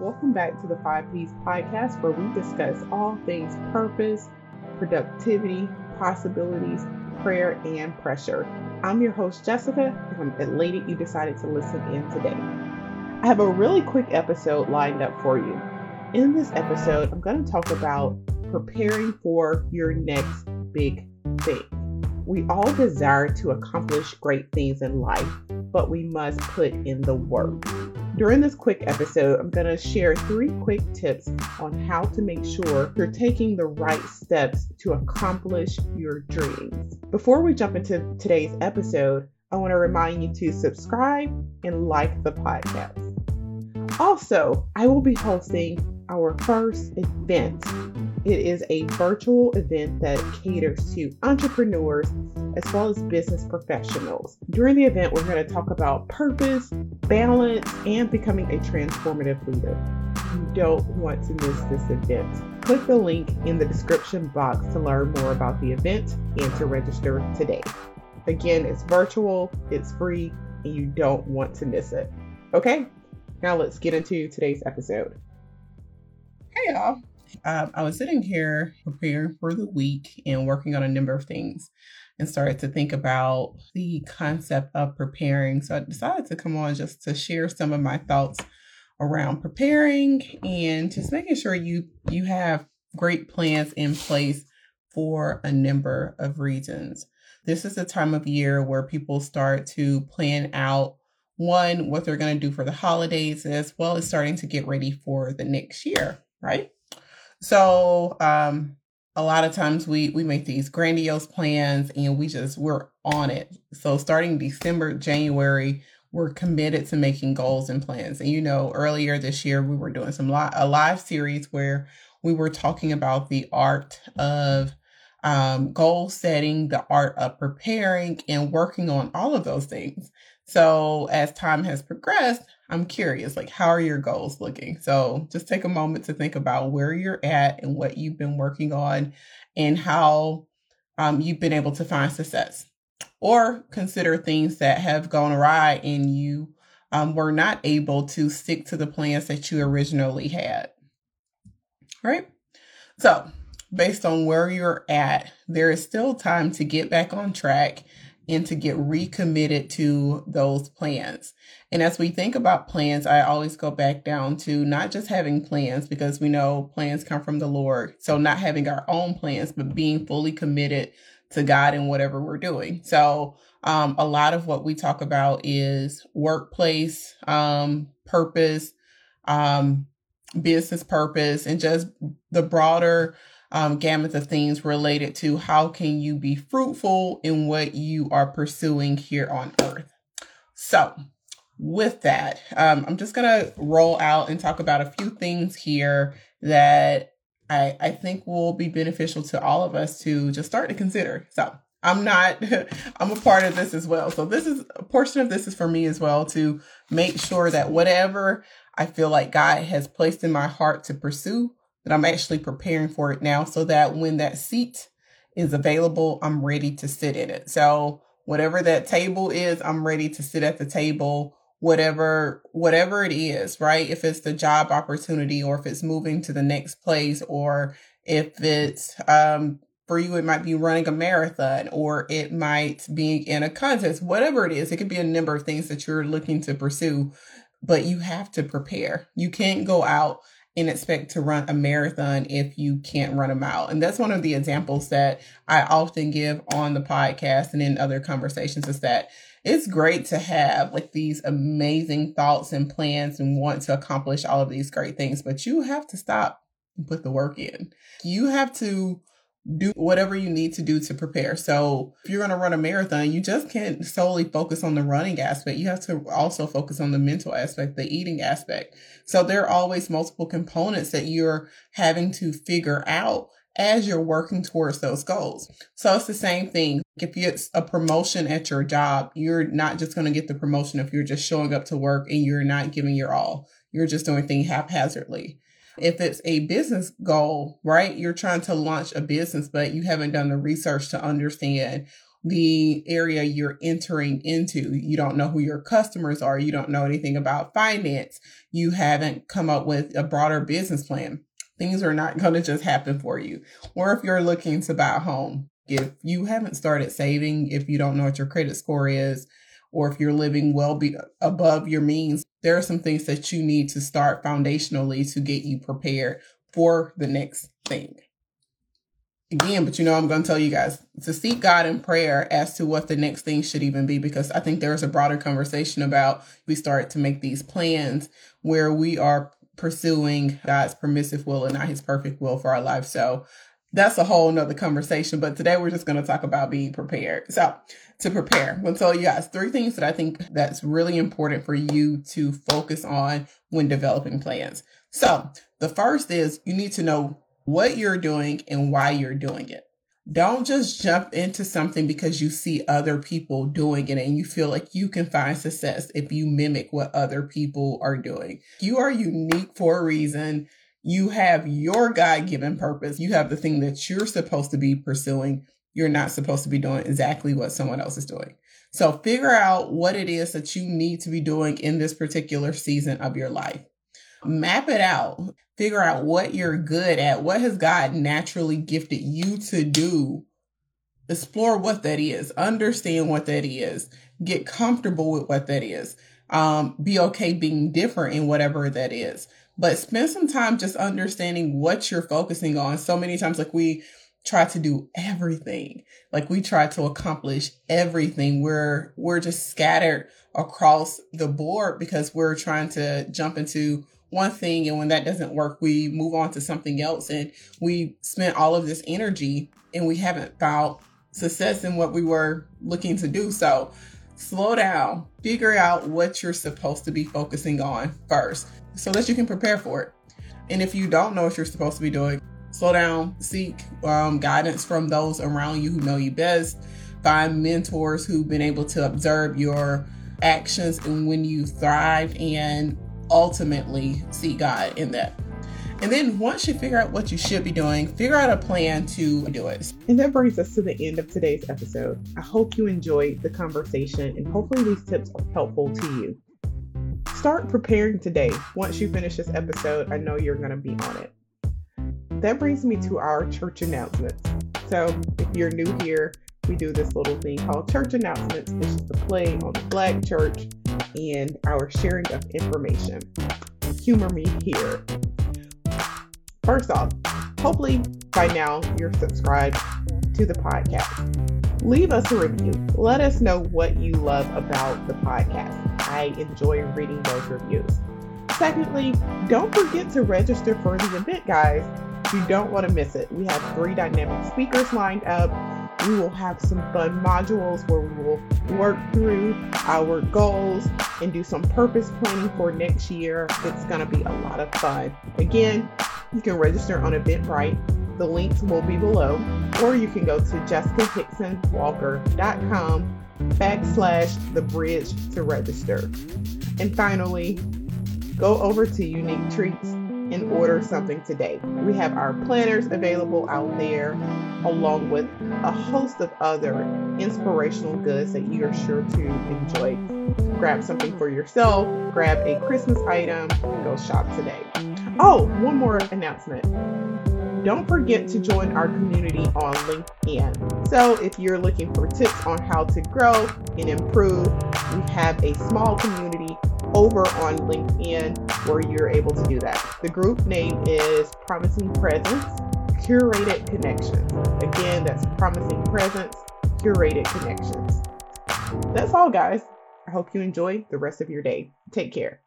Welcome back to the Five P's podcast, where we discuss all things purpose, productivity, possibilities, prayer, and pressure. I'm your host, Jessica, and I'm elated you decided to listen in today. I have a really quick episode lined up for you. In this episode, I'm going to talk about preparing for your next big thing. We all desire to accomplish great things in life, but we must put in the work. During this quick episode, I'm going to share three quick tips on how to make sure you're taking the right steps to accomplish your dreams. Before we jump into today's episode, I want to remind you to subscribe and like the podcast. Also, I will be hosting our first event. It is a virtual event that caters to entrepreneurs as well as business professionals. During the event, we're going to talk about purpose, balance, and becoming a transformative leader. You don't want to miss this event. Click the link in the description box to learn more about the event and to register today. Again, it's virtual, it's free, and you don't want to miss it. Okay, now let's get into today's episode. Hey, y'all. Um, I was sitting here preparing for the week and working on a number of things and started to think about the concept of preparing. So I decided to come on just to share some of my thoughts around preparing and just making sure you you have great plans in place for a number of reasons. This is the time of year where people start to plan out one what they're going to do for the holidays as well as starting to get ready for the next year right? So um, a lot of times we we make these grandiose plans and we just we're on it. So starting December, January, we're committed to making goals and plans. And you know, earlier this year we were doing some li- a live series where we were talking about the art of um, goal setting, the art of preparing, and working on all of those things. So as time has progressed, I'm curious, like, how are your goals looking? So just take a moment to think about where you're at and what you've been working on and how um, you've been able to find success. Or consider things that have gone awry and you um, were not able to stick to the plans that you originally had. Right? So, based on where you're at, there is still time to get back on track and to get recommitted to those plans. And as we think about plans, I always go back down to not just having plans because we know plans come from the Lord. So not having our own plans, but being fully committed to God in whatever we're doing. So um, a lot of what we talk about is workplace um, purpose, um, business purpose, and just the broader um, gamut of things related to how can you be fruitful in what you are pursuing here on earth. So with that, um, I'm just to roll out and talk about a few things here that I, I think will be beneficial to all of us to just start to consider. So I'm not, I'm a part of this as well. So this is a portion of this is for me as well to make sure that whatever I feel like God has placed in my heart to pursue, that I'm actually preparing for it now so that when that seat is available, I'm ready to sit in it. So whatever that table is, I'm ready to sit at the table, whatever, whatever it is, right? If it's the job opportunity or if it's moving to the next place or if it's, um, for you, it might be running a marathon or it might be in a contest, whatever it is. It could be a number of things that you're looking to pursue, but you have to prepare. You can't go out and expect to run a marathon if you can't run a mile. And that's one of the examples that I often give on the podcast and in other conversations is that it's great to have like these amazing thoughts and plans and want to accomplish all of these great things, but you have to stop and put the work in. You have to do whatever you need to do to prepare. So if you're going to run a marathon, you just can't solely focus on the running aspect. You have to also focus on the mental aspect, the eating aspect. So there are always multiple components that you're having to figure out as you're working towards those goals. So it's the same thing. If it's a promotion at your job, you're not just going to get the promotion if you're just showing up to work and you're not giving your all. You're just doing things haphazardly. If it's a business goal, right? You're trying to launch a business, but you haven't done the research to understand the area you're entering into. You don't know who your customers are. You don't know anything about finance. You haven't come up with a broader business plan. Things are not going to just happen for you. Or if you're looking to buy a home, if you haven't started saving, if you don't know what your credit score is, or if you're living well be- above your means, there are some things that you need to start foundationally to get you prepared for the next thing again, but you know, I'm going to tell you guys to seek God in prayer as to what the next thing should even be, because I think there's a broader conversation about we start to make these plans where we are pursuing God's permissive will and not his perfect will for our life. So that's a whole nother conversation. But today we're just going to talk about being prepared. So to prepare, to tell you guys three things that I think that's really important for you to focus on when developing plans. So the first is you need to know what you're doing and why you're doing it. Don't just jump into something because you see other people doing it and you feel like you can find success if you mimic what other people are doing. You are unique for a reason. You have your God given purpose. You have the thing that you're supposed to be pursuing. You're not supposed to be doing exactly what someone else is doing. So figure out what it is that you need to be doing in this particular season of your life map it out, figure out what you're good at, what has God naturally gifted you to do. Explore what that is, understand what that is, get comfortable with what that is. Um, be okay being different in whatever that is. But spend some time just understanding what you're focusing on. So many times, like we try to do everything, like we try to accomplish everything. We're we're just scattered across the board because we're trying to jump into one thing and when that doesn't work we move on to something else and we spent all of this energy and we haven't found success in what we were looking to do so slow down. Figure out what you're supposed to be focusing on first so that you can prepare for it. And if you don't know what you're supposed to be doing slow down. Seek um, guidance from those around you who know you best. Find mentors who've been able to observe your actions and when you thrive and ultimately see God in that. And then once you figure out what you should be doing, figure out a plan to do it. And that brings us to the end of today's episode. I hope you enjoyed the conversation and hopefully these tips are helpful to you. Start preparing today. Once you finish this episode, I know you're going to be on it. That brings me to our church announcements. So if you're new here, we do this little thing called church announcements. It's just a play on the Black church and our sharing of information. Humor me here. First off, hopefully by now you're subscribed to the podcast. Leave us a review. Let us know what you love about the podcast. I enjoy reading those reviews. Secondly, don't forget to register for the event, guys. You don't want to miss it. We have three dynamic speakers lined up we will have some fun modules where we will work through our goals and do some purpose planning for next year. It's going to be a lot of fun. Again, you can register on Eventbrite. The links will be below, or you can go to jessicahicksonwalker.com backslash the bridge to register. And finally, go over to Unik Treats and order something today. We have our planners available out there, along with a host of other inspirational goods that you are sure to enjoy. Grab something for yourself, grab a Christmas item, and go shop today. Oh, one more announcement. Don't forget to join our community on LinkedIn. So, if you're looking for tips on how to grow and improve, we have a small community over on LinkedIn where you're able to do that. The group name is Promising Presence Curated Connections. Again, that's Promising Presence Curated Connections. That's all, guys. I hope you enjoy the rest of your day. Take care.